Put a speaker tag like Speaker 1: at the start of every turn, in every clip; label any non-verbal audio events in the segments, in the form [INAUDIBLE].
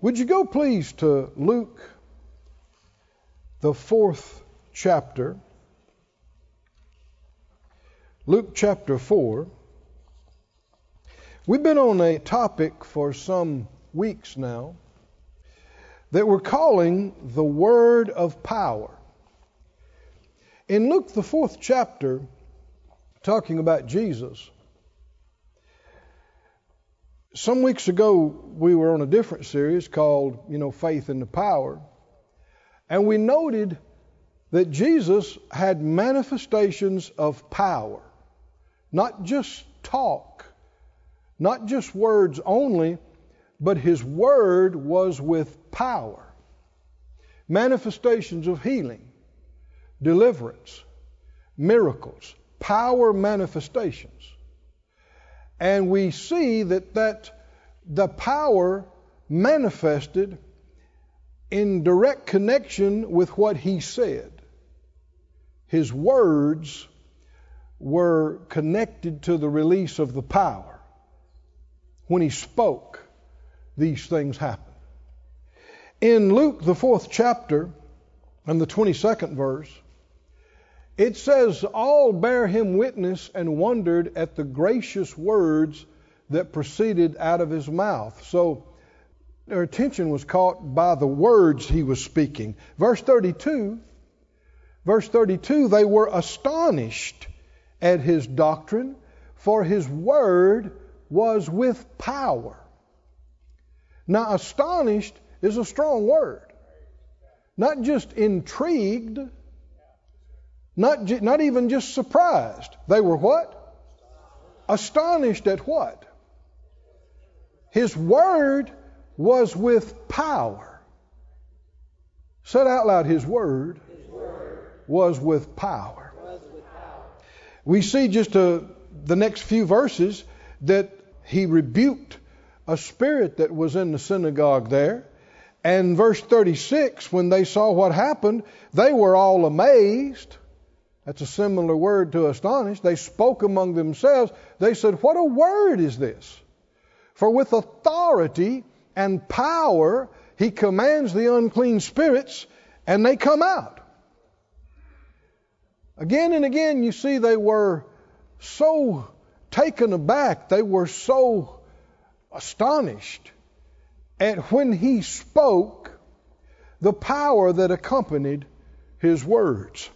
Speaker 1: Would you go, please, to Luke, the fourth chapter? Luke chapter 4. We've been on a topic for some weeks now that we're calling the Word of Power. In Luke, the fourth chapter, talking about Jesus, some weeks ago we were on a different series called, you know, Faith in the Power, and we noted that Jesus had manifestations of power, not just talk, not just words only, but his word was with power. Manifestations of healing, deliverance, miracles, power manifestations. And we see that, that the power manifested in direct connection with what he said. His words were connected to the release of the power. When he spoke, these things happened. In Luke, the fourth chapter, and the 22nd verse, it says, All bear him witness and wondered at the gracious words that proceeded out of his mouth. So their attention was caught by the words he was speaking. Verse 32, verse 32, they were astonished at his doctrine, for his word was with power. Now, astonished is a strong word. Not just intrigued, not, not even just surprised. They were what? Astonished at what? His word was with power. Said out loud, His word, His word was, with power. was with power. We see just uh, the next few verses that He rebuked a spirit that was in the synagogue there. And verse 36, when they saw what happened, they were all amazed. That's a similar word to astonished. They spoke among themselves. They said, What a word is this? For with authority and power he commands the unclean spirits, and they come out. Again and again, you see, they were so taken aback, they were so astonished at when he spoke the power that accompanied his words.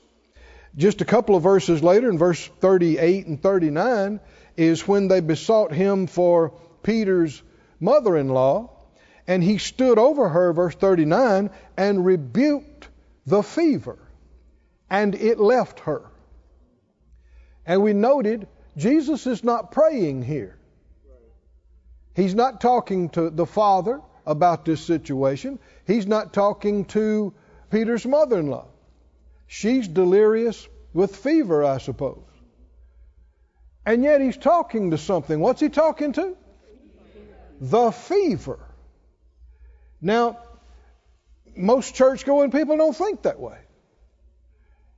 Speaker 1: Just a couple of verses later, in verse 38 and 39, is when they besought him for Peter's mother in law, and he stood over her, verse 39, and rebuked the fever, and it left her. And we noted Jesus is not praying here. He's not talking to the Father about this situation. He's not talking to Peter's mother in law. She's delirious with fever, I suppose. And yet he's talking to something. What's he talking to? The fever. Now, most church going people don't think that way.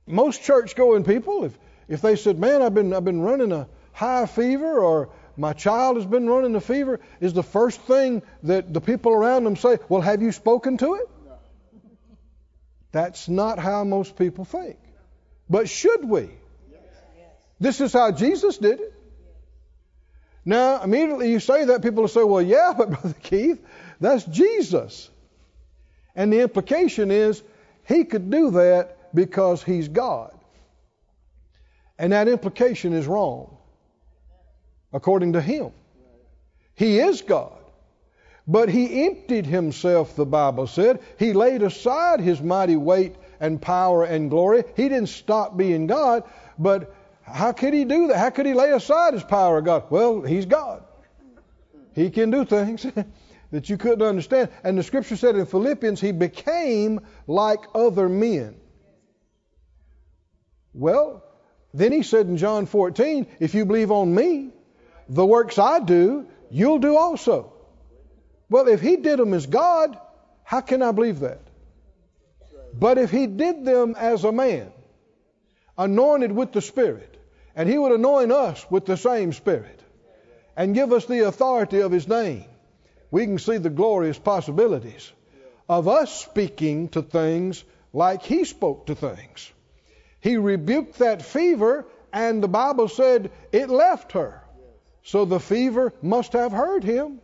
Speaker 1: Most church going people, if, if they said, Man, I've been, I've been running a high fever or my child has been running a fever, is the first thing that the people around them say, Well, have you spoken to it? That's not how most people think. But should we? This is how Jesus did it. Now, immediately you say that, people will say, well, yeah, but [LAUGHS] Brother Keith, that's Jesus. And the implication is he could do that because he's God. And that implication is wrong, according to him. He is God. But he emptied himself, the Bible said. He laid aside his mighty weight and power and glory. He didn't stop being God, but how could he do that? How could he lay aside his power of God? Well, he's God. He can do things [LAUGHS] that you couldn't understand. And the scripture said in Philippians, he became like other men. Well, then he said in John 14, if you believe on me, the works I do, you'll do also. Well, if he did them as God, how can I believe that? But if he did them as a man, anointed with the Spirit, and he would anoint us with the same Spirit and give us the authority of his name, we can see the glorious possibilities of us speaking to things like he spoke to things. He rebuked that fever, and the Bible said it left her. So the fever must have heard him,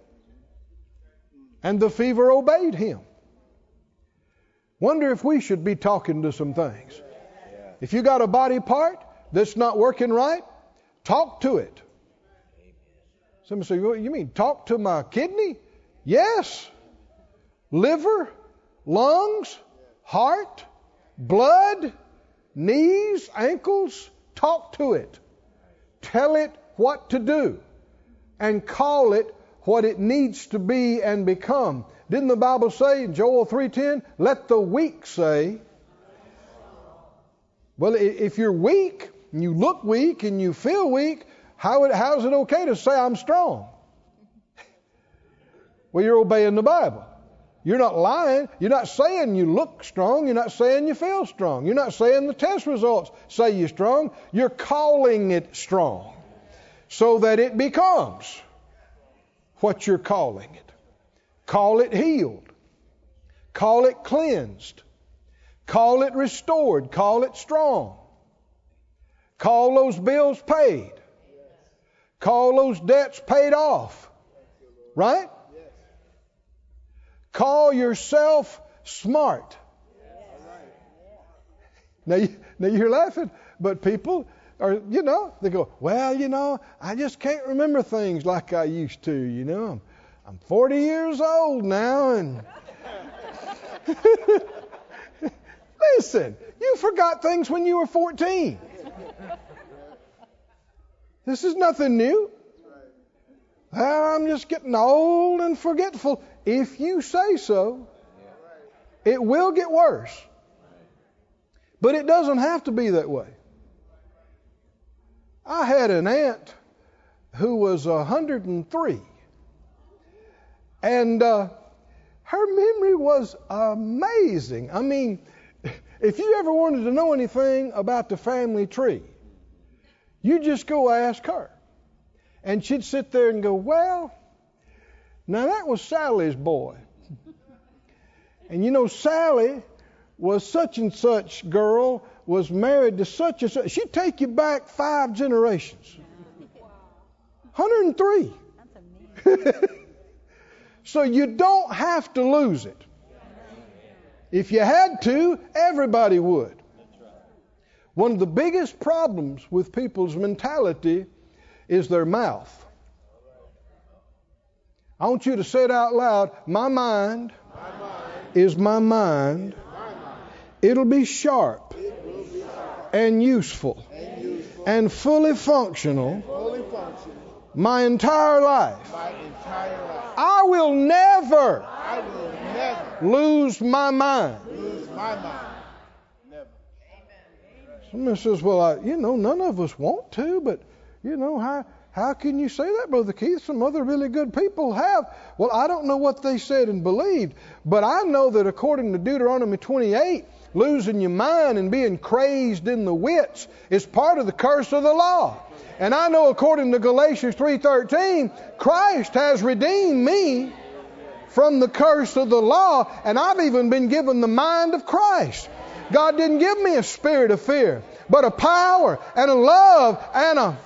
Speaker 1: and the fever obeyed him. Wonder if we should be talking to some things. If you got a body part that's not working right, talk to it. Somebody say, well, You mean talk to my kidney? Yes. Liver, lungs, heart, blood, knees, ankles, talk to it. Tell it what to do and call it what it needs to be and become. Didn't the Bible say in Joel 3:10, "Let the weak say"? Well, if you're weak and you look weak and you feel weak, how, how is it okay to say I'm strong? [LAUGHS] Well, you're obeying the Bible. You're not lying. You're not saying you look strong. You're not saying you feel strong. You're not saying the test results say you're strong. You're calling it strong so that it becomes what you're calling it. Call it healed. Call it cleansed. Call it restored. Call it strong. Call those bills paid. Call those debts paid off. Right? Call yourself smart. Now, now you're laughing, but people are, you know, they go, well, you know, I just can't remember things like I used to, you know. I'm, I'm 40 years old now, and [LAUGHS] listen, you forgot things when you were 14. This is nothing new. Well, I'm just getting old and forgetful. If you say so, it will get worse. But it doesn't have to be that way. I had an aunt who was 103, and uh, her memory was amazing. I mean, if you ever wanted to know anything about the family tree, you just go ask her. And she'd sit there and go, Well, now that was Sally's boy. And you know, Sally was such and such girl, was married to such and such. She'd take you back five generations. 103. [LAUGHS] so you don't have to lose it. If you had to, everybody would. One of the biggest problems with people's mentality is their mouth. I want you to say it out loud. My mind, my mind is my mind. my mind. It'll be sharp and, useful, and fully functional, my, entire life. I will never, lose my mind. Lose my mind. Someone says, Well, I, you know, none of us want to, but, you know, how how can you say that, Brother Keith? Some other really good people have. Well, I don't know what they said and believed, but I know that according to Deuteronomy 28, losing your mind and being crazed in the wits is part of the curse of the law. And I know according to Galatians 3:13, Christ has redeemed me from the curse of the law, and I've even been given the mind of Christ. God didn't give me a spirit of fear, but a power and a love and a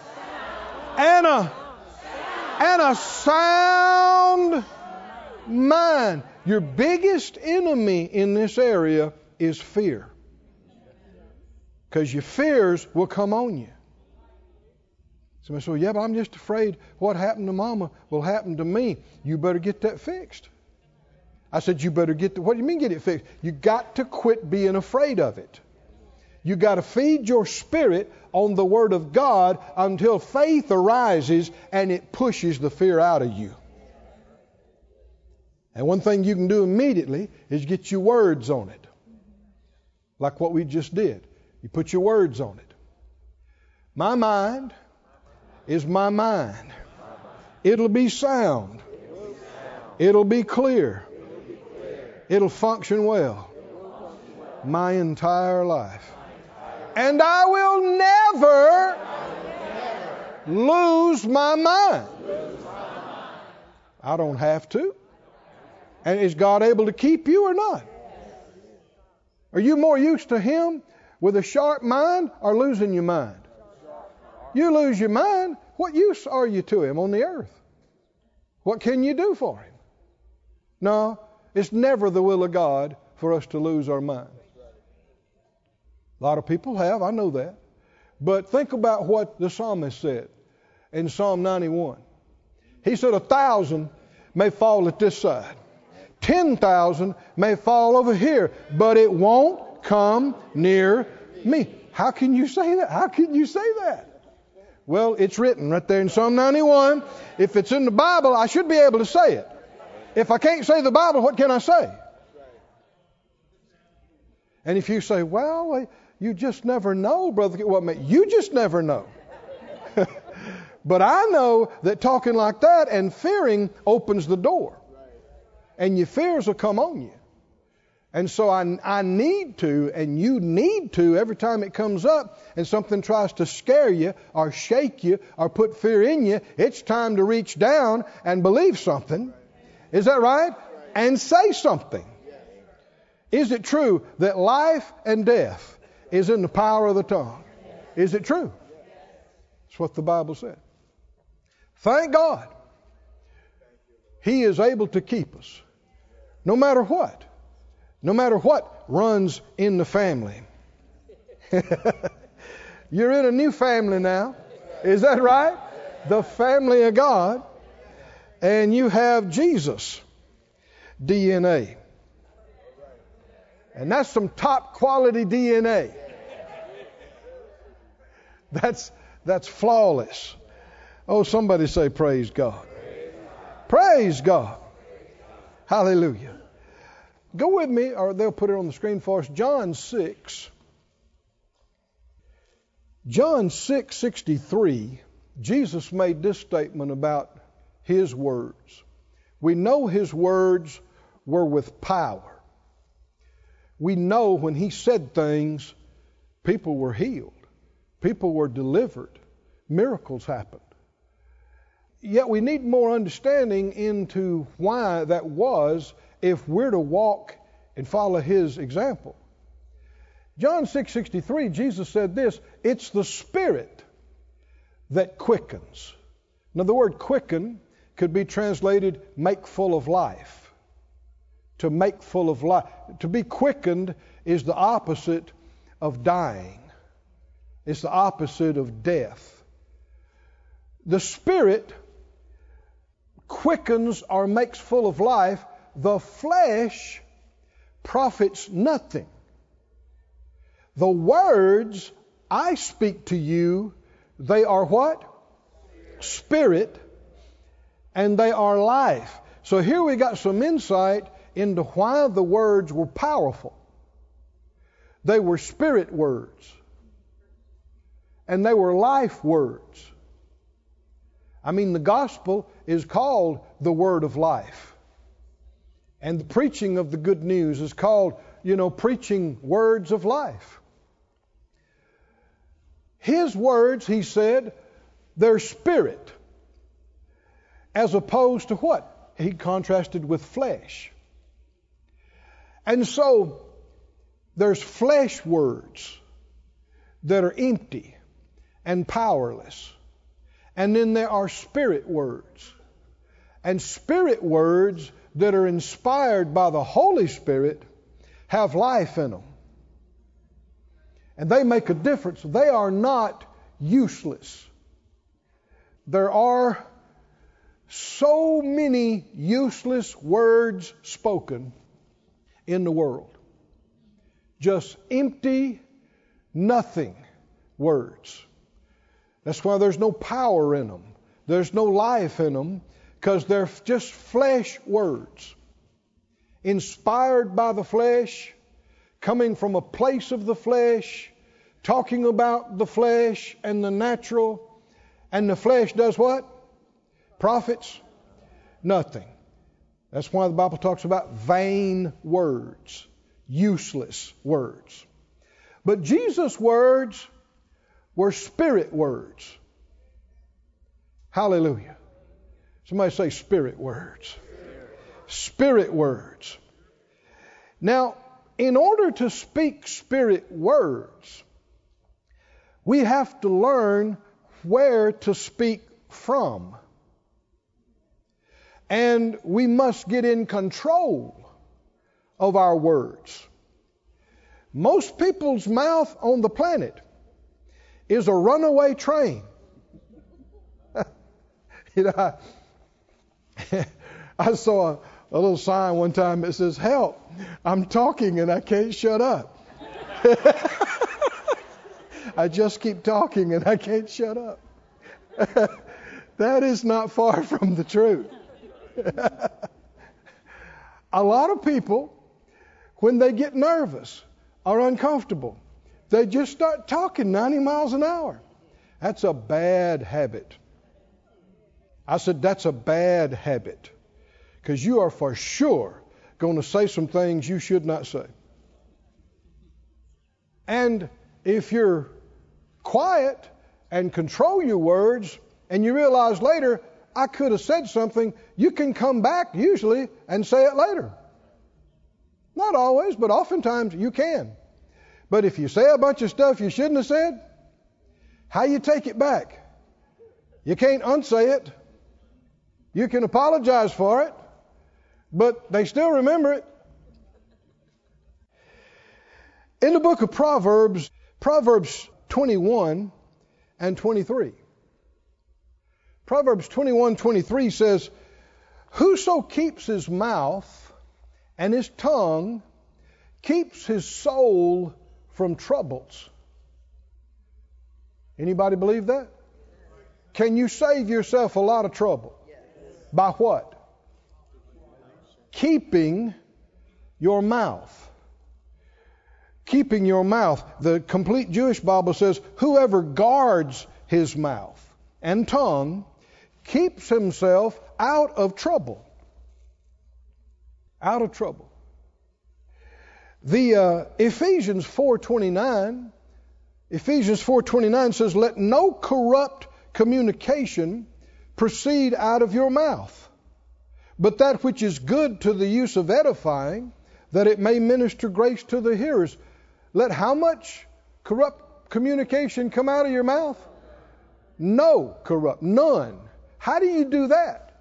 Speaker 1: and a, and a sound mind. Your biggest enemy in this area is fear. Because your fears will come on you. Somebody said, yeah, but I'm just afraid what happened to mama will happen to me. You better get that fixed. I said, you better get the, what do you mean get it fixed? You got to quit being afraid of it. You got to feed your spirit on the Word of God until faith arises and it pushes the fear out of you. And one thing you can do immediately is get your words on it, like what we just did. You put your words on it. My mind is my mind. It'll be sound. It'll be clear. It'll function well. My entire life. And I will never lose my mind. I don't have to. And is God able to keep you or not? Are you more used to Him with a sharp mind or losing your mind? You lose your mind, what use are you to Him on the earth? What can you do for Him? No, it's never the will of God for us to lose our mind. A lot of people have, I know that. But think about what the psalmist said in Psalm 91. He said, A thousand may fall at this side, 10,000 may fall over here, but it won't come near me. How can you say that? How can you say that? Well, it's written right there in Psalm 91. If it's in the Bible, I should be able to say it. If I can't say the Bible, what can I say? And if you say, well, you just never know, brother, well, you just never know. [LAUGHS] but I know that talking like that and fearing opens the door. And your fears will come on you. And so I, I need to, and you need to, every time it comes up and something tries to scare you or shake you or put fear in you, it's time to reach down and believe something. Is that right? And say something. Is it true that life and death is in the power of the tongue? Is it true? That's what the Bible said. Thank God. He is able to keep us no matter what no matter what runs in the family. [LAUGHS] You're in a new family now. Is that right? The family of God. And you have Jesus DNA. And that's some top quality DNA. That's that's flawless. Oh, somebody say praise God. Praise God. Hallelujah. Go with me, or they'll put it on the screen for us. John 6. John 6 63, Jesus made this statement about his words. We know his words were with power. We know when he said things, people were healed, people were delivered, miracles happened. Yet we need more understanding into why that was if we're to walk and follow his example. John 6:63 Jesus said this, it's the spirit that quickens. Now the word quicken could be translated make full of life. To make full of life. To be quickened is the opposite of dying. It's the opposite of death. The spirit quickens or makes full of life the flesh profits nothing. The words I speak to you, they are what? Spirit, and they are life. So here we got some insight into why the words were powerful. They were spirit words, and they were life words. I mean, the gospel is called the word of life. And the preaching of the good news is called, you know, preaching words of life. His words, he said, they're spirit, as opposed to what? He contrasted with flesh. And so there's flesh words that are empty and powerless. And then there are spirit words. And spirit words that are inspired by the Holy Spirit have life in them. And they make a difference. They are not useless. There are so many useless words spoken in the world. Just empty, nothing words. That's why there's no power in them. There's no life in them because they're just flesh words, inspired by the flesh, coming from a place of the flesh, talking about the flesh and the natural. And the flesh does what? Profits nothing. That's why the Bible talks about vain words, useless words. But Jesus' words were spirit words. Hallelujah. Somebody say spirit words. spirit words. Now, in order to speak spirit words, we have to learn where to speak from. And we must get in control of our words. Most people's mouth on the planet is a runaway train. [LAUGHS] you know, I, I saw a, a little sign one time that says, Help, I'm talking and I can't shut up. [LAUGHS] I just keep talking and I can't shut up. [LAUGHS] that is not far from the truth. [LAUGHS] a lot of people, when they get nervous or uncomfortable, they just start talking 90 miles an hour. That's a bad habit. I said, that's a bad habit. Because you are for sure going to say some things you should not say. And if you're quiet and control your words, and you realize later, I could have said something, you can come back usually and say it later. Not always, but oftentimes you can. But if you say a bunch of stuff you shouldn't have said, how you take it back? You can't unsay it. You can apologize for it, but they still remember it. In the book of Proverbs, Proverbs 21 and 23. Proverbs 21 23 says, Whoso keeps his mouth and his tongue keeps his soul from troubles. Anybody believe that? Can you save yourself a lot of trouble? By what? Keeping your mouth keeping your mouth. The complete Jewish Bible says, whoever guards his mouth and tongue keeps himself out of trouble. Out of trouble. The uh, Ephesians 4:29, Ephesians 4:29 says, "Let no corrupt communication proceed out of your mouth, but that which is good to the use of edifying, that it may minister grace to the hearers." Let how much corrupt communication come out of your mouth? No corrupt, none. How do you do that?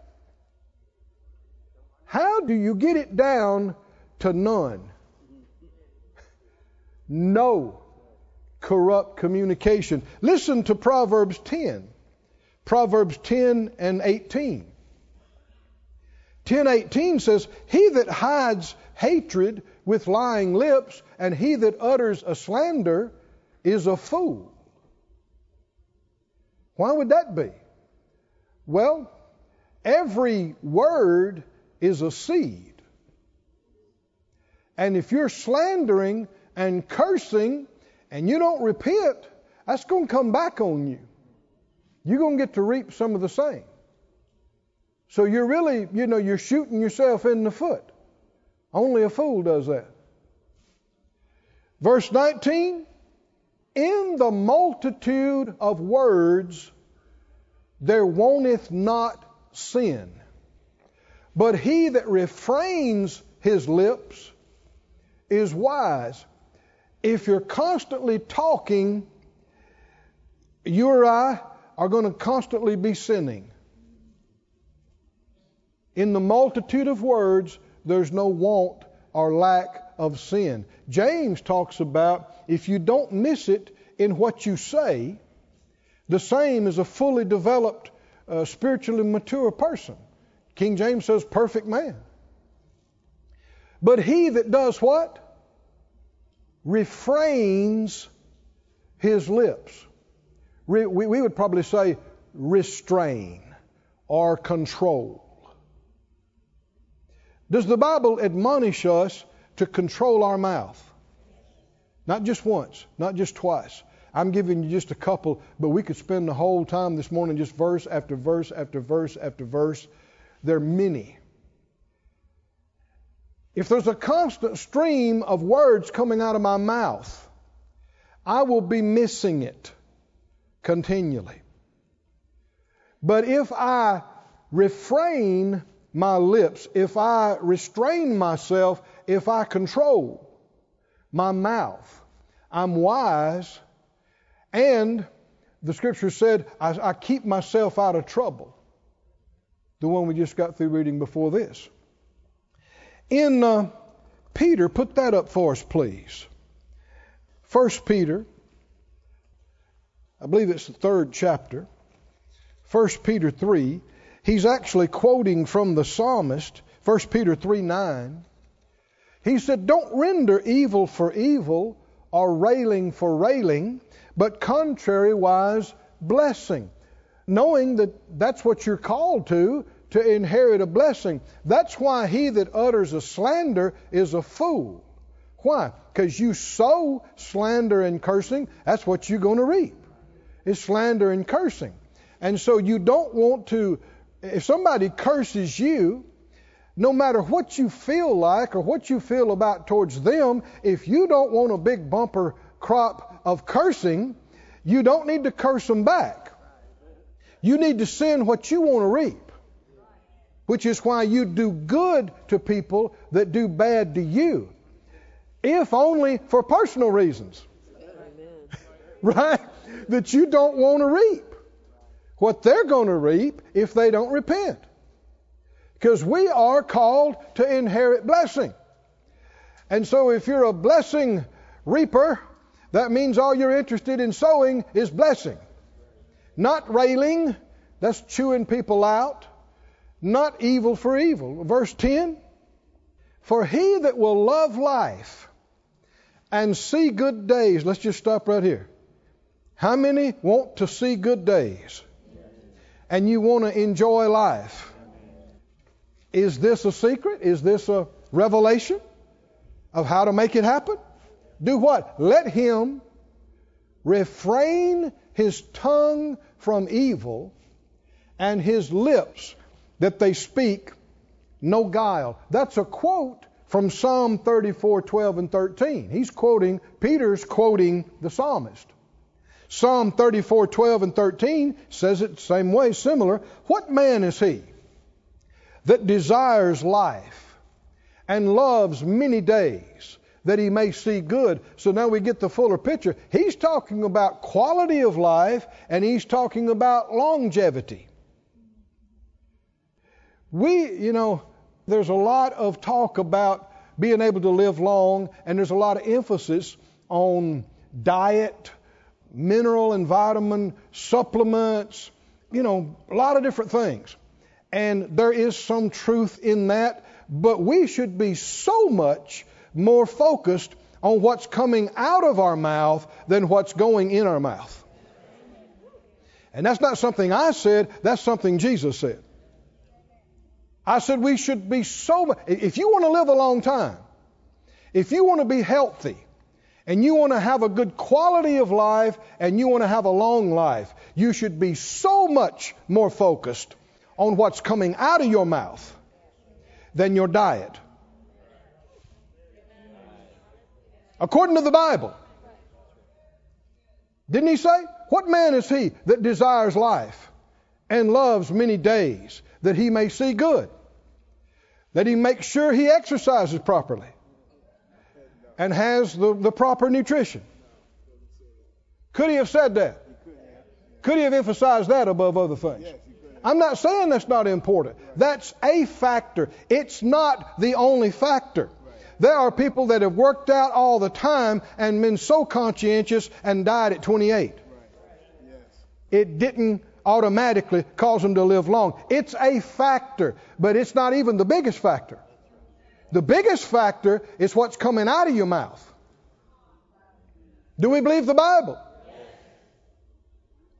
Speaker 1: How do you get it down to none? No corrupt communication. Listen to Proverbs 10. Proverbs 10 and 18. 10:18 says, "He that hides hatred with lying lips, and he that utters a slander is a fool. Why would that be? Well, every word is a seed. And if you're slandering and cursing and you don't repent, that's going to come back on you. You're going to get to reap some of the same. So you're really, you know, you're shooting yourself in the foot. Only a fool does that. Verse 19 In the multitude of words there wanteth not sin, but he that refrains his lips is wise. If you're constantly talking, you or I are going to constantly be sinning. In the multitude of words, there's no want or lack of sin. James talks about if you don't miss it in what you say, the same as a fully developed, uh, spiritually mature person. King James says, perfect man. But he that does what? Refrains his lips. Re- we, we would probably say restrain or control. Does the Bible admonish us to control our mouth? Not just once, not just twice. I'm giving you just a couple, but we could spend the whole time this morning just verse after verse after verse after verse. There are many. If there's a constant stream of words coming out of my mouth, I will be missing it continually. But if I refrain my lips, if I restrain myself, if I control my mouth, I'm wise, and the scripture said, I, I keep myself out of trouble. The one we just got through reading before this. In uh, Peter, put that up for us, please. First Peter, I believe it's the third chapter. First Peter 3. He's actually quoting from the psalmist, 1 Peter 3 9. He said, Don't render evil for evil or railing for railing, but contrariwise blessing. Knowing that that's what you're called to, to inherit a blessing. That's why he that utters a slander is a fool. Why? Because you sow slander and cursing, that's what you're going to reap. Is slander and cursing. And so you don't want to, if somebody curses you, no matter what you feel like or what you feel about towards them, if you don't want a big bumper crop of cursing, you don't need to curse them back. You need to send what you want to reap, which is why you do good to people that do bad to you, if only for personal reasons. [LAUGHS] right? That you don't want to reap what they're going to reap if they don't repent. Because we are called to inherit blessing. And so if you're a blessing reaper, that means all you're interested in sowing is blessing. Not railing, that's chewing people out. Not evil for evil. Verse 10 For he that will love life and see good days, let's just stop right here. How many want to see good days? And you want to enjoy life? Is this a secret? Is this a revelation of how to make it happen? do what? Let him refrain his tongue from evil and his lips that they speak no guile. That's a quote from Psalm 34, 12, and 13. He's quoting, Peter's quoting the psalmist. Psalm 34, 12, and 13 says it the same way, similar. What man is he that desires life and loves many days that he may see good. So now we get the fuller picture. He's talking about quality of life and he's talking about longevity. We, you know, there's a lot of talk about being able to live long, and there's a lot of emphasis on diet, mineral and vitamin supplements, you know, a lot of different things. And there is some truth in that, but we should be so much more focused on what's coming out of our mouth than what's going in our mouth. And that's not something I said, that's something Jesus said. I said we should be so, much, if you want to live a long time, if you want to be healthy, and you want to have a good quality of life, and you want to have a long life, you should be so much more focused on what's coming out of your mouth than your diet. according to the Bible. Didn't he say? What man is he that desires life and loves many days that he may see good? That he makes sure he exercises properly and has the, the proper nutrition. Could he have said that? Could he have emphasized that above other things? I'm not saying that's not important. That's a factor. It's not the only factor. There are people that have worked out all the time and been so conscientious and died at 28. It didn't automatically cause them to live long. It's a factor, but it's not even the biggest factor. The biggest factor is what's coming out of your mouth. Do we believe the Bible?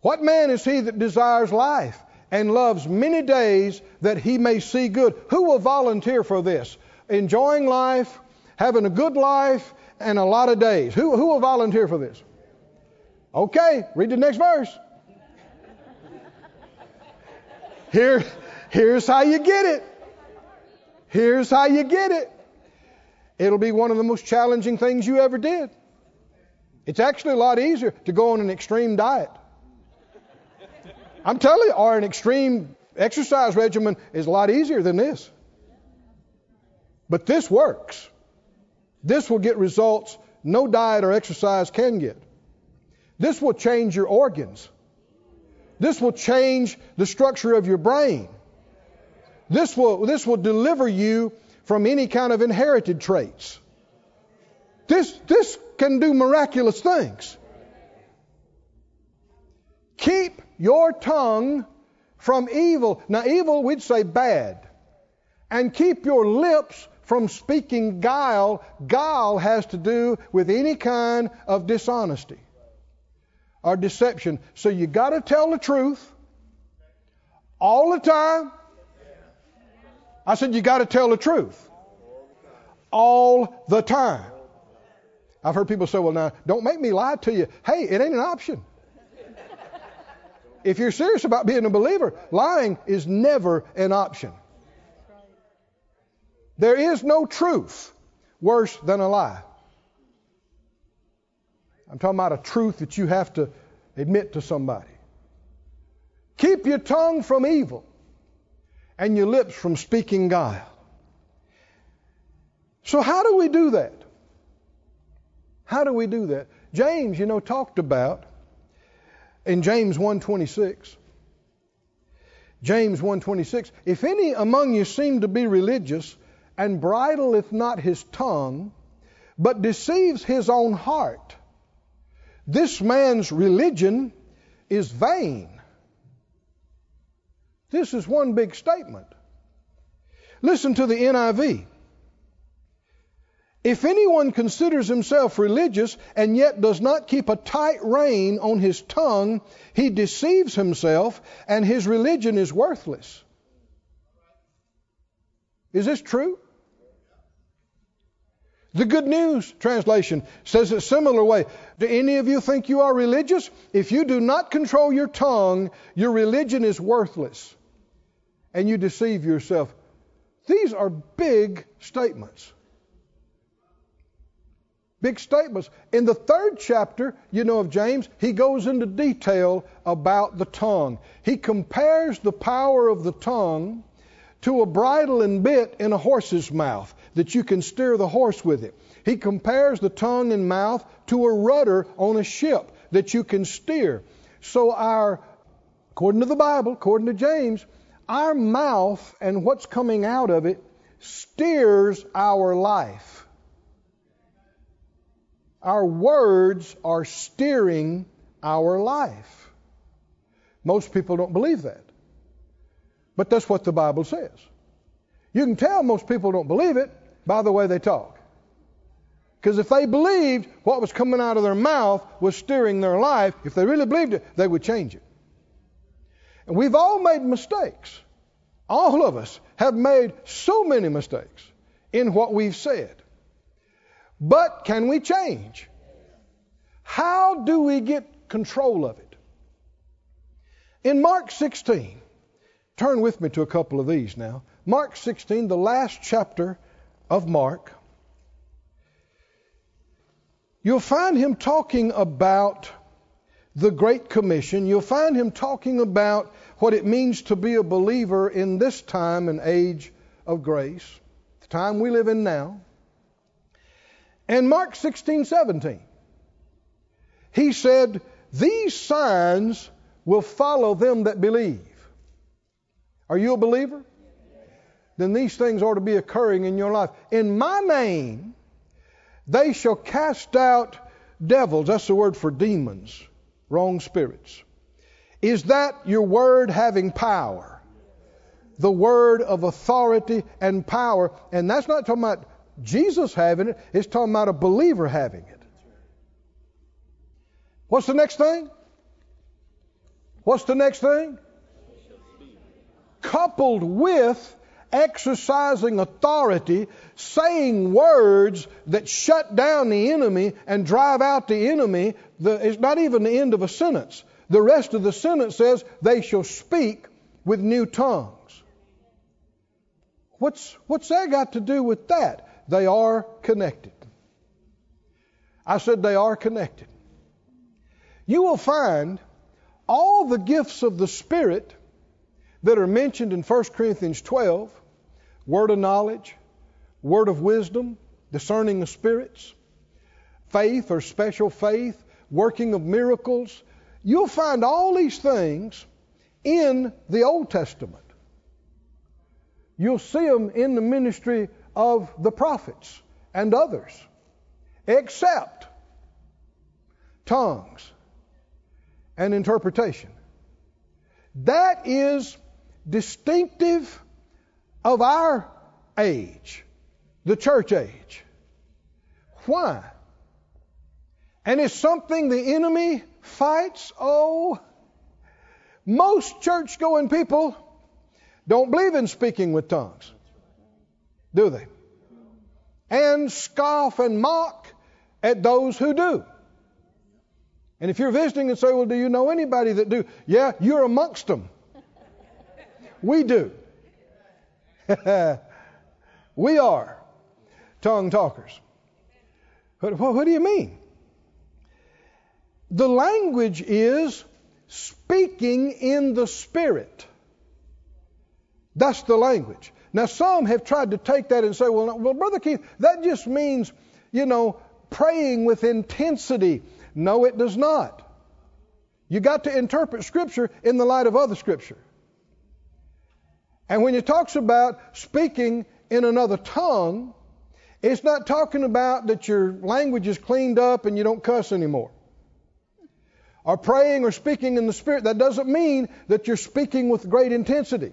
Speaker 1: What man is he that desires life and loves many days that he may see good? Who will volunteer for this? Enjoying life, having a good life and a lot of days. Who, who will volunteer for this? Okay, read the next verse. Here, here's how you get it. Here's how you get it. It'll be one of the most challenging things you ever did. It's actually a lot easier to go on an extreme diet. I'm telling you, or an extreme Exercise regimen is a lot easier than this. But this works. This will get results no diet or exercise can get. This will change your organs. This will change the structure of your brain. This will, this will deliver you from any kind of inherited traits. This, this can do miraculous things. Keep your tongue from evil. Now, evil, we'd say bad. And keep your lips from speaking guile. Guile has to do with any kind of dishonesty or deception. So you got to tell the truth all the time. I said you got to tell the truth all the time. I've heard people say, well, now, don't make me lie to you. Hey, it ain't an option. If you're serious about being a believer, lying is never an option. There is no truth worse than a lie. I'm talking about a truth that you have to admit to somebody. Keep your tongue from evil and your lips from speaking guile. So, how do we do that? How do we do that? James, you know, talked about in James 1:26. James 1:26, if any among you seem to be religious and bridleth not his tongue, but deceives his own heart, this man's religion is vain. This is one big statement. Listen to the NIV. If anyone considers himself religious and yet does not keep a tight rein on his tongue, he deceives himself and his religion is worthless. Is this true? The Good News translation says it a similar way. Do any of you think you are religious? If you do not control your tongue, your religion is worthless and you deceive yourself. These are big statements big statements. In the third chapter, you know, of James, he goes into detail about the tongue. He compares the power of the tongue to a bridle and bit in a horse's mouth that you can steer the horse with it. He compares the tongue and mouth to a rudder on a ship that you can steer. So our according to the Bible, according to James, our mouth and what's coming out of it steers our life. Our words are steering our life. Most people don't believe that. But that's what the Bible says. You can tell most people don't believe it by the way they talk. Because if they believed what was coming out of their mouth was steering their life, if they really believed it, they would change it. And we've all made mistakes. All of us have made so many mistakes in what we've said. But can we change? How do we get control of it? In Mark 16, turn with me to a couple of these now. Mark 16, the last chapter of Mark, you'll find him talking about the Great Commission. You'll find him talking about what it means to be a believer in this time and age of grace, the time we live in now. And Mark 16, 17, he said, These signs will follow them that believe. Are you a believer? Then these things ought to be occurring in your life. In my name, they shall cast out devils. That's the word for demons, wrong spirits. Is that your word having power? The word of authority and power. And that's not talking about Jesus having it, it's talking about a believer having it. What's the next thing? What's the next thing? Coupled with exercising authority, saying words that shut down the enemy and drive out the enemy, the, it's not even the end of a sentence. The rest of the sentence says, They shall speak with new tongues. What's, what's that got to do with that? They are connected. I said they are connected. You will find all the gifts of the Spirit that are mentioned in 1 Corinthians 12 word of knowledge, word of wisdom, discerning of spirits, faith or special faith, working of miracles. You'll find all these things in the Old Testament. You'll see them in the ministry of the prophets and others, except tongues and interpretation. That is distinctive of our age, the church age. Why? And it's something the enemy fights. Oh, most church going people don't believe in speaking with tongues, do they? And scoff and mock at those who do. And if you're visiting and say, Well, do you know anybody that do? Yeah, you're amongst them. We do. [LAUGHS] we are tongue talkers. What, what do you mean? The language is speaking in the Spirit. That's the language. Now, some have tried to take that and say, well, well, Brother Keith, that just means, you know, praying with intensity. No, it does not. You got to interpret Scripture in the light of other Scripture. And when it talks about speaking in another tongue, it's not talking about that your language is cleaned up and you don't cuss anymore. Or praying or speaking in the Spirit, that doesn't mean that you're speaking with great intensity.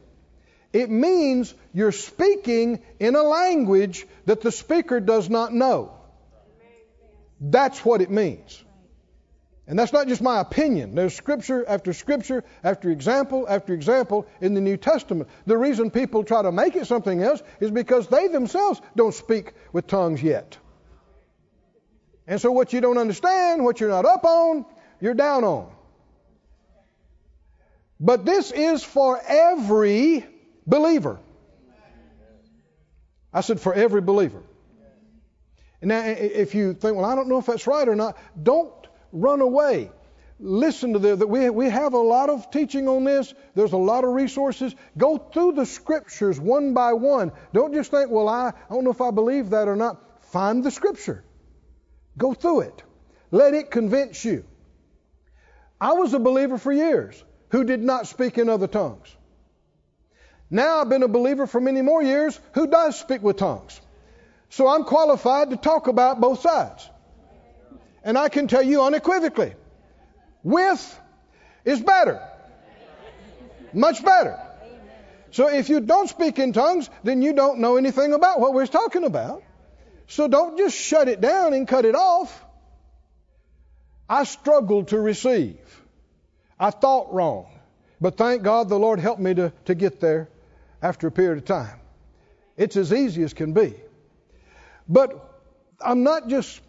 Speaker 1: It means you're speaking in a language that the speaker does not know. That's what it means. And that's not just my opinion. There's scripture after scripture after example after example in the New Testament. The reason people try to make it something else is because they themselves don't speak with tongues yet. And so what you don't understand, what you're not up on, you're down on. But this is for every believer. I said for every believer. Now, if you think, well, I don't know if that's right or not, don't run away. Listen to the, we, we have a lot of teaching on this. There's a lot of resources. Go through the scriptures one by one. Don't just think, well, I, I don't know if I believe that or not. Find the scripture. Go through it. Let it convince you. I was a believer for years who did not speak in other tongues. Now I've been a believer for many more years who does speak with tongues. So I'm qualified to talk about both sides. And I can tell you unequivocally, with is better. Much better. So if you don't speak in tongues, then you don't know anything about what we're talking about. So don't just shut it down and cut it off. I struggled to receive. I thought wrong. But thank God the Lord helped me to, to get there after a period of time. It's as easy as can be. But I'm not just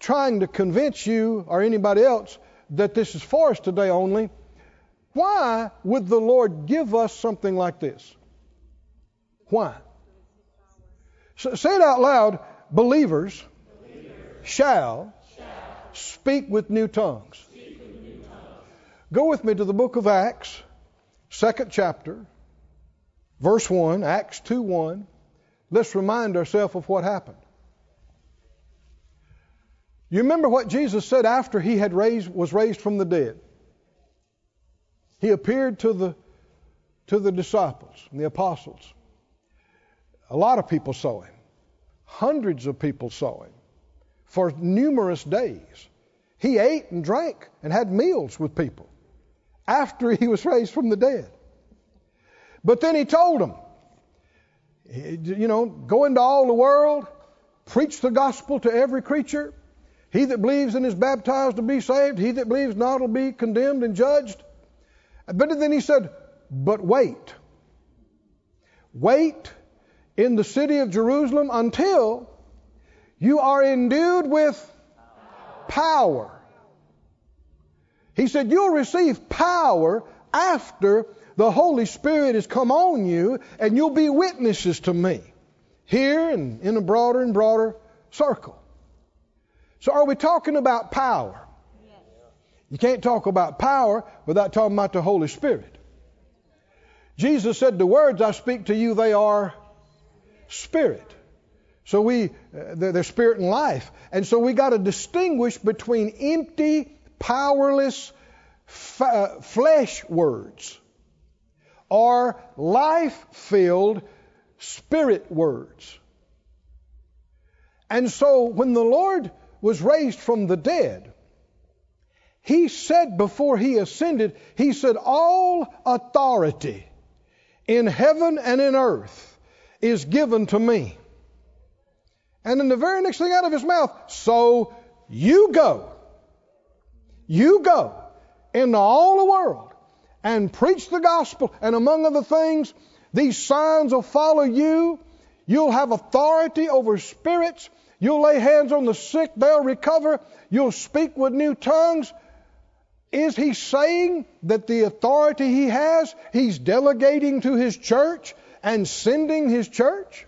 Speaker 1: trying to convince you or anybody else that this is for us today only, why would the Lord give us something like this? Why? So, say it out loud. Believers, Believers shall, shall, speak with new tongues. With new tongues. Go with me to the book of Acts, second chapter, verse 1, Acts 2 1. Let's remind ourselves of what happened. You remember what Jesus said after he had raised, was raised from the dead? He appeared to the, to the disciples and the apostles. A lot of people saw him. Hundreds of people saw him for numerous days. He ate and drank and had meals with people after he was raised from the dead. But then he told them, you know, go into all the world, preach the gospel to every creature. He that believes and is baptized will be saved. He that believes not will be condemned and judged. But then he said, But wait. Wait in the city of Jerusalem until you are endued with power. He said, You'll receive power after the Holy Spirit has come on you, and you'll be witnesses to me here and in a broader and broader circle. So are we talking about power? You can't talk about power without talking about the Holy Spirit. Jesus said, The words I speak to you, they are spirit. So we, uh, they're, they're spirit and life. And so we got to distinguish between empty, powerless, f- uh, flesh words or life filled spirit words. And so when the Lord was raised from the dead, he said before he ascended, he said, All authority in heaven and in earth is given to me. And then the very next thing out of his mouth, so you go. You go into all the world and preach the gospel. And among other things, these signs will follow you. You'll have authority over spirits. You'll lay hands on the sick, they'll recover. You'll speak with new tongues. Is he saying that the authority he has, he's delegating to his church and sending his church?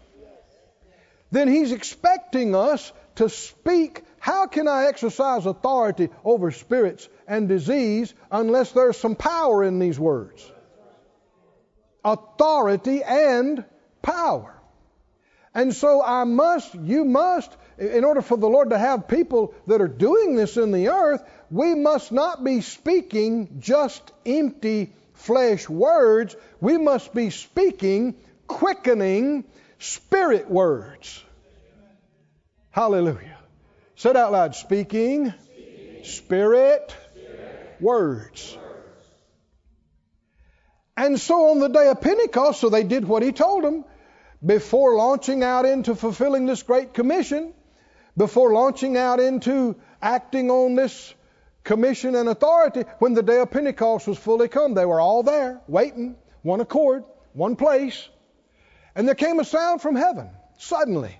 Speaker 1: Then he's expecting us to speak. How can I exercise authority over spirits and disease unless there's some power in these words? Authority and power. And so I must, you must, in order for the Lord to have people that are doing this in the earth, we must not be speaking just empty flesh words. We must be speaking quickening spirit words. Hallelujah. Said out loud, speaking, spirit, words. And so on the day of Pentecost, so they did what he told them before launching out into fulfilling this great commission, before launching out into acting on this commission and authority, when the day of Pentecost was fully come, they were all there, waiting, one accord, one place. And there came a sound from heaven, suddenly,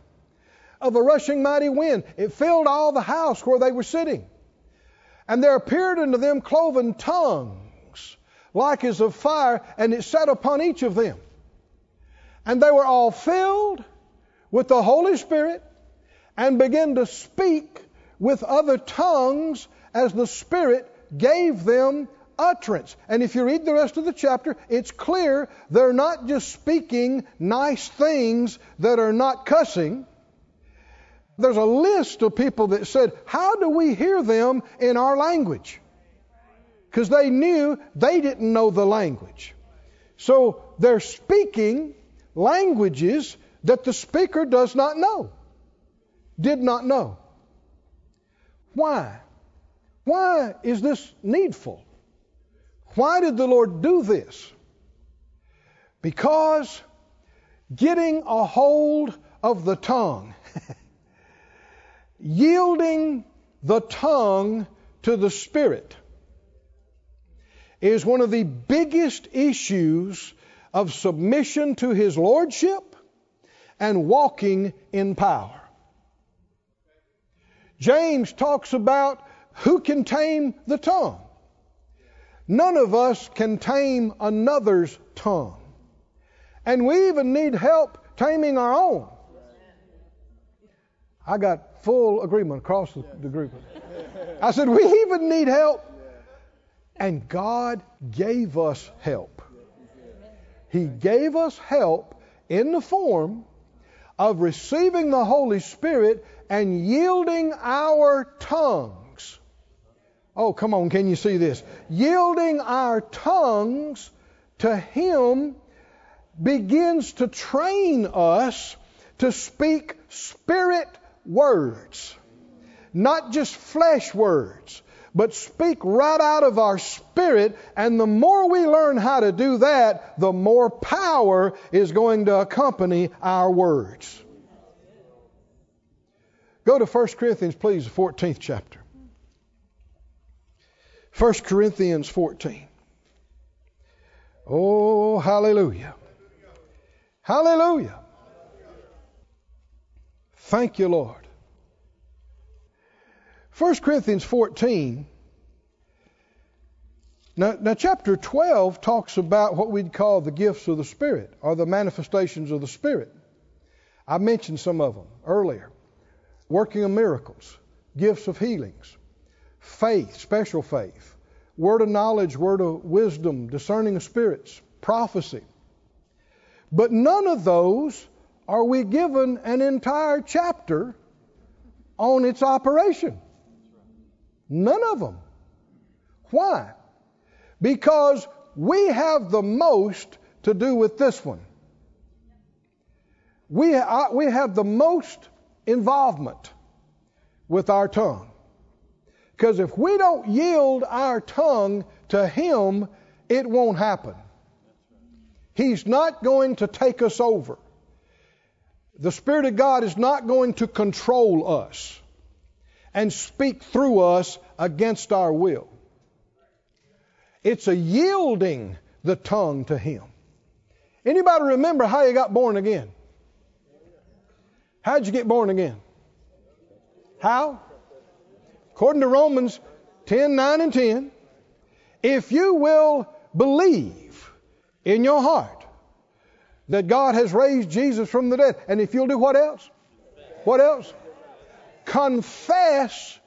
Speaker 1: of a rushing mighty wind. It filled all the house where they were sitting. And there appeared unto them cloven tongues, like as of fire, and it sat upon each of them. And they were all filled with the Holy Spirit and began to speak with other tongues as the Spirit gave them utterance. And if you read the rest of the chapter, it's clear they're not just speaking nice things that are not cussing. There's a list of people that said, How do we hear them in our language? Because they knew they didn't know the language. So they're speaking languages that the speaker does not know, did not know. Why? Why is this needful? Why did the Lord do this? Because getting a hold of the tongue, [LAUGHS] yielding the tongue to the Spirit, is one of the biggest issues of submission to His Lordship and walking in power. James talks about who can tame the tongue. None of us can tame another's tongue. And we even need help taming our own. I got full agreement across the, the group. I said, we even need help. And God gave us help. He gave us help in the form of receiving the Holy Spirit and yielding our tongues. Oh, come on, can you see this? Yielding our tongues to Him begins to train us to speak spirit words, not just flesh words but speak right out of our spirit. And the more we learn how to do that, the more power is going to accompany our words. Go to 1 Corinthians, please, the 14th chapter. 1 Corinthians 14. Oh, hallelujah. Hallelujah. Thank you, Lord. 1 Corinthians 14. Now, now, chapter 12 talks about what we'd call the gifts of the Spirit or the manifestations of the Spirit. I mentioned some of them earlier working of miracles, gifts of healings, faith, special faith, word of knowledge, word of wisdom, discerning of spirits, prophecy, But none of those are we given an entire chapter on its operation. None of them. Why? Because we have the most to do with this one. We, uh, we have the most involvement with our tongue. Because if we don't yield our tongue to Him, it won't happen. He's not going to take us over. The Spirit of God is not going to control us and speak through us against our will. It's a yielding the tongue to Him. Anybody remember how you got born again? How'd you get born again? How? According to Romans 10 9 and 10, if you will believe in your heart that God has raised Jesus from the dead, and if you'll do what else? What else? Confess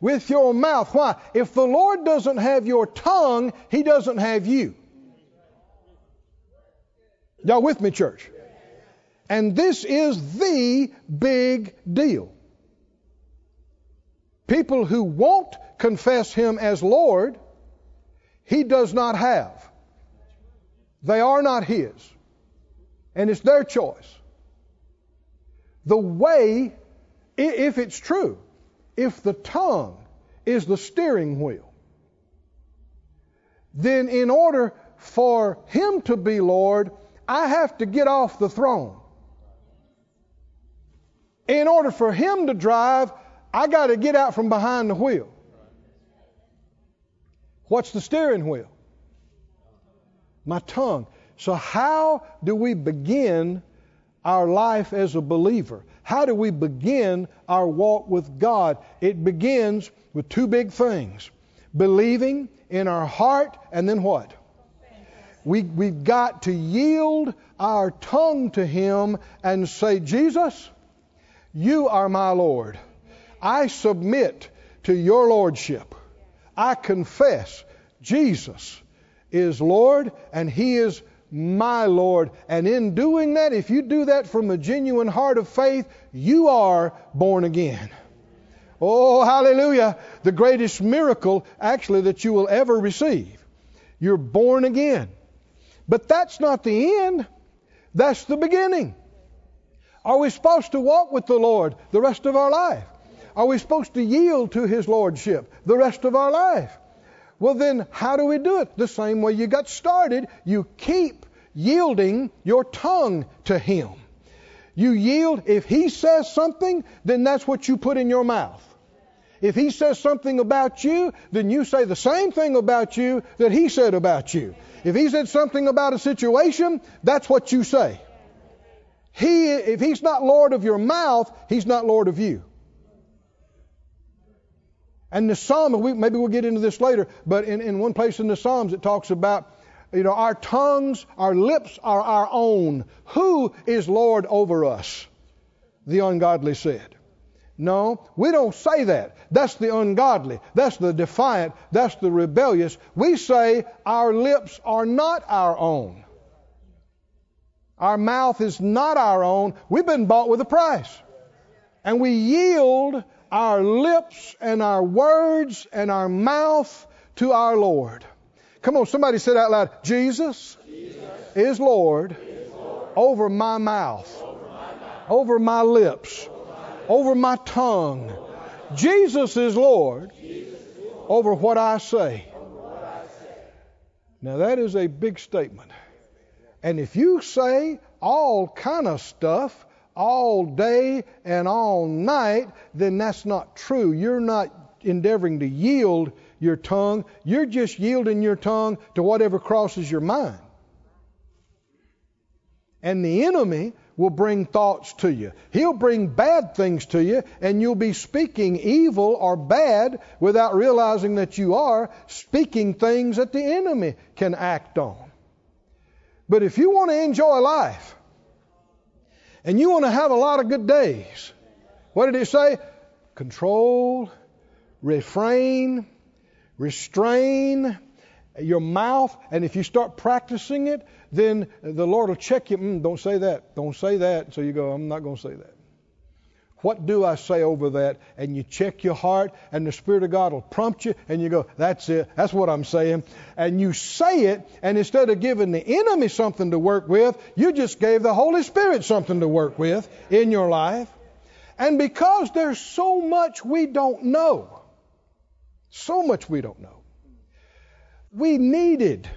Speaker 1: with your mouth. Why? If the Lord doesn't have your tongue, He doesn't have you. Y'all with me, church? And this is the big deal. People who won't confess Him as Lord, He does not have. They are not His. And it's their choice. The way, if it's true, if the tongue is the steering wheel, then in order for Him to be Lord, I have to get off the throne. In order for Him to drive, I got to get out from behind the wheel. What's the steering wheel? My tongue. So, how do we begin our life as a believer? How do we begin our walk with God? It begins with two big things believing in our heart, and then what? We, we've got to yield our tongue to Him and say, Jesus, you are my Lord. I submit to your Lordship. I confess Jesus is Lord and He is my Lord. And in doing that, if you do that from a genuine heart of faith, you are born again. Oh, hallelujah. The greatest miracle, actually, that you will ever receive. You're born again. But that's not the end, that's the beginning. Are we supposed to walk with the Lord the rest of our life? Are we supposed to yield to His Lordship the rest of our life? Well, then, how do we do it? The same way you got started. You keep yielding your tongue to Him. You yield, if He says something, then that's what you put in your mouth. If He says something about you, then you say the same thing about you that He said about you. If He said something about a situation, that's what you say. He, if He's not Lord of your mouth, He's not Lord of you. And the Psalm, we, maybe we'll get into this later, but in, in one place in the Psalms it talks about, you know, our tongues, our lips are our own. Who is Lord over us? The ungodly said. No, we don't say that. That's the ungodly. That's the defiant. That's the rebellious. We say our lips are not our own. Our mouth is not our own. We've been bought with a price. And we yield our lips and our words and our mouth to our Lord. Come on, somebody say out loud Jesus, Jesus is, Lord is Lord over my mouth, over my, mouth, over my lips, over my, tongue. Jesus is Lord, over what I say. Now that is a big statement. And if you say all kind of stuff all day and all night, then that's not true. You're not endeavoring to yield your tongue. You're just yielding your tongue to whatever crosses your mind. And the enemy will bring thoughts to you. He'll bring bad things to you, and you'll be speaking evil or bad without realizing that you are speaking things that the enemy can act on. But if you want to enjoy life, and you want to have a lot of good days. What did it say? Control, refrain, restrain, your mouth, and if you start practicing it, then the Lord will check you. Mm, don't say that. Don't say that. So you go, I'm not going to say that. What do I say over that? And you check your heart, and the Spirit of God will prompt you, and you go, That's it. That's what I'm saying. And you say it, and instead of giving the enemy something to work with, you just gave the Holy Spirit something to work with in your life. And because there's so much we don't know, so much we don't know, we needed,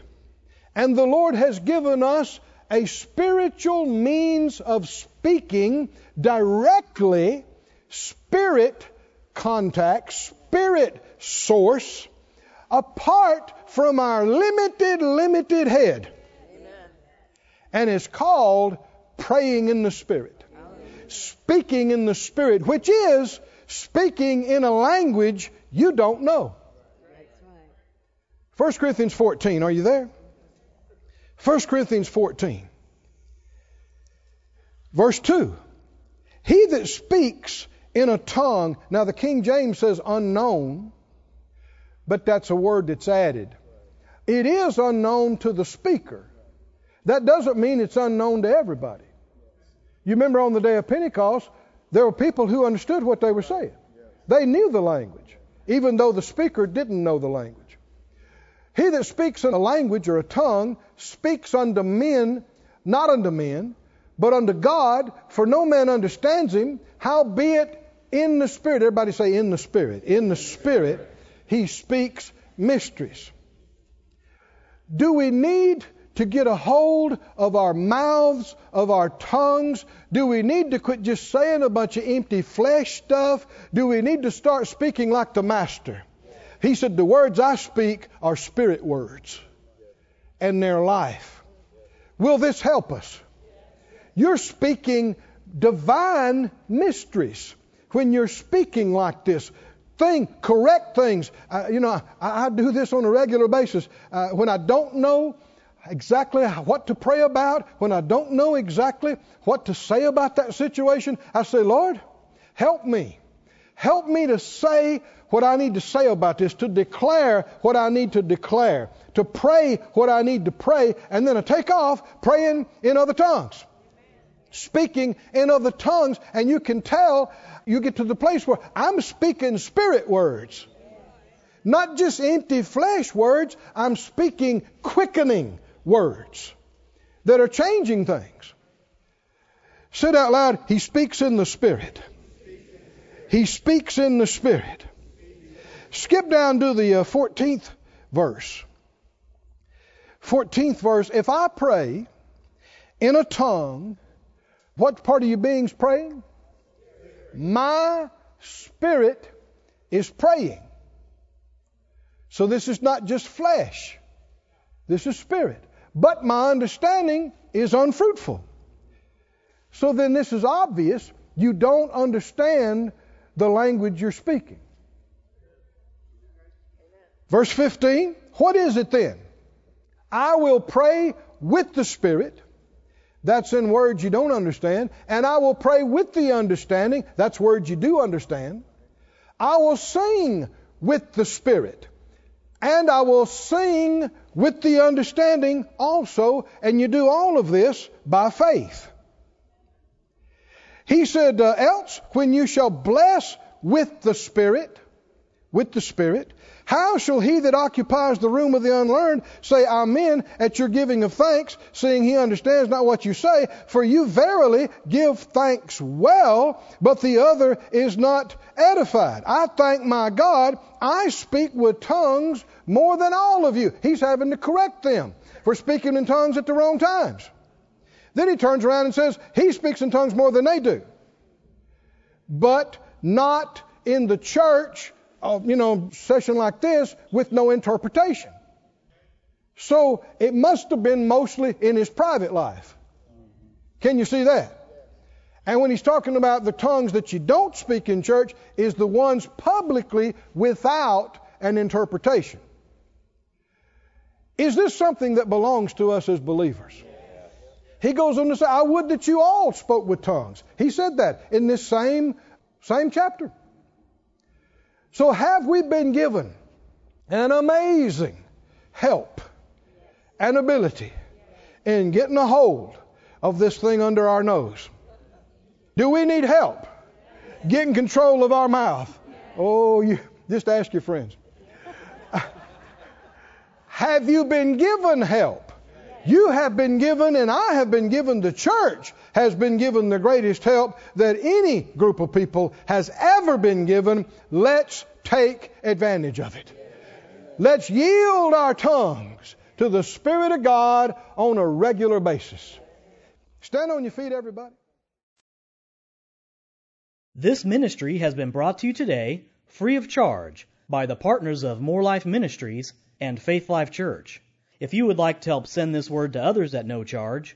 Speaker 1: and the Lord has given us a spiritual means of speaking directly, spirit contact, spirit source, apart from our limited, limited head. Amen. And it's called praying in the Spirit. Speaking in the Spirit, which is speaking in a language you don't know. 1 Corinthians 14, are you there? 1 Corinthians 14, verse 2. He that speaks in a tongue, now the King James says unknown, but that's a word that's added. It is unknown to the speaker. That doesn't mean it's unknown to everybody. You remember on the day of Pentecost, there were people who understood what they were saying. They knew the language, even though the speaker didn't know the language. He that speaks in a language or a tongue speaks unto men, not unto men, but unto God, for no man understands him, howbeit in the Spirit, everybody say in the Spirit, in the Spirit, he speaks mysteries. Do we need to get a hold of our mouths, of our tongues? Do we need to quit just saying a bunch of empty flesh stuff? Do we need to start speaking like the Master? He said, The words I speak are spirit words, and their life. Will this help us? You're speaking divine mysteries when you're speaking like this. Thing, correct things. Uh, you know, I, I, do this on a regular basis. Uh, when I don't know exactly what to pray about, when I don't know exactly what to say about that situation, I say, Lord, help me. Help me to say what I need to say about this, to declare what I need to declare, to pray what I need to pray, and then to take off praying in other tongues. Speaking in other tongues, and you can tell you get to the place where I'm speaking spirit words. Not just empty flesh words, I'm speaking quickening words that are changing things. Said out loud, He speaks in the Spirit. He speaks in the Spirit. Skip down to the uh, 14th verse. 14th verse. If I pray in a tongue, what part of your being's praying? My spirit is praying. So this is not just flesh, this is spirit. But my understanding is unfruitful. So then this is obvious. You don't understand the language you're speaking. Verse 15, what is it then? I will pray with the Spirit. That's in words you don't understand. And I will pray with the understanding. That's words you do understand. I will sing with the Spirit. And I will sing with the understanding also. And you do all of this by faith. He said, uh, Else, when you shall bless with the Spirit, with the Spirit, how shall he that occupies the room of the unlearned say Amen at your giving of thanks, seeing he understands not what you say? For you verily give thanks well, but the other is not edified. I thank my God, I speak with tongues more than all of you. He's having to correct them for speaking in tongues at the wrong times. Then he turns around and says, He speaks in tongues more than they do. But not in the church a you know session like this with no interpretation. So it must have been mostly in his private life. Can you see that? And when he's talking about the tongues that you don't speak in church, is the ones publicly without an interpretation. Is this something that belongs to us as believers? He goes on to say, I would that you all spoke with tongues. He said that in this same, same chapter. So, have we been given an amazing help and ability in getting a hold of this thing under our nose? Do we need help getting control of our mouth? Oh, you just ask your friends. [LAUGHS] have you been given help? You have been given, and I have been given, the church has been given the greatest help that any group of people has ever been given. Let's take advantage of it. Let's yield our tongues to the Spirit of God on a regular basis. Stand on your feet, everybody.
Speaker 2: This ministry has been brought to you today free of charge by the partners of More Life Ministries and Faith Life Church. If you would like to help send this word to others at no charge,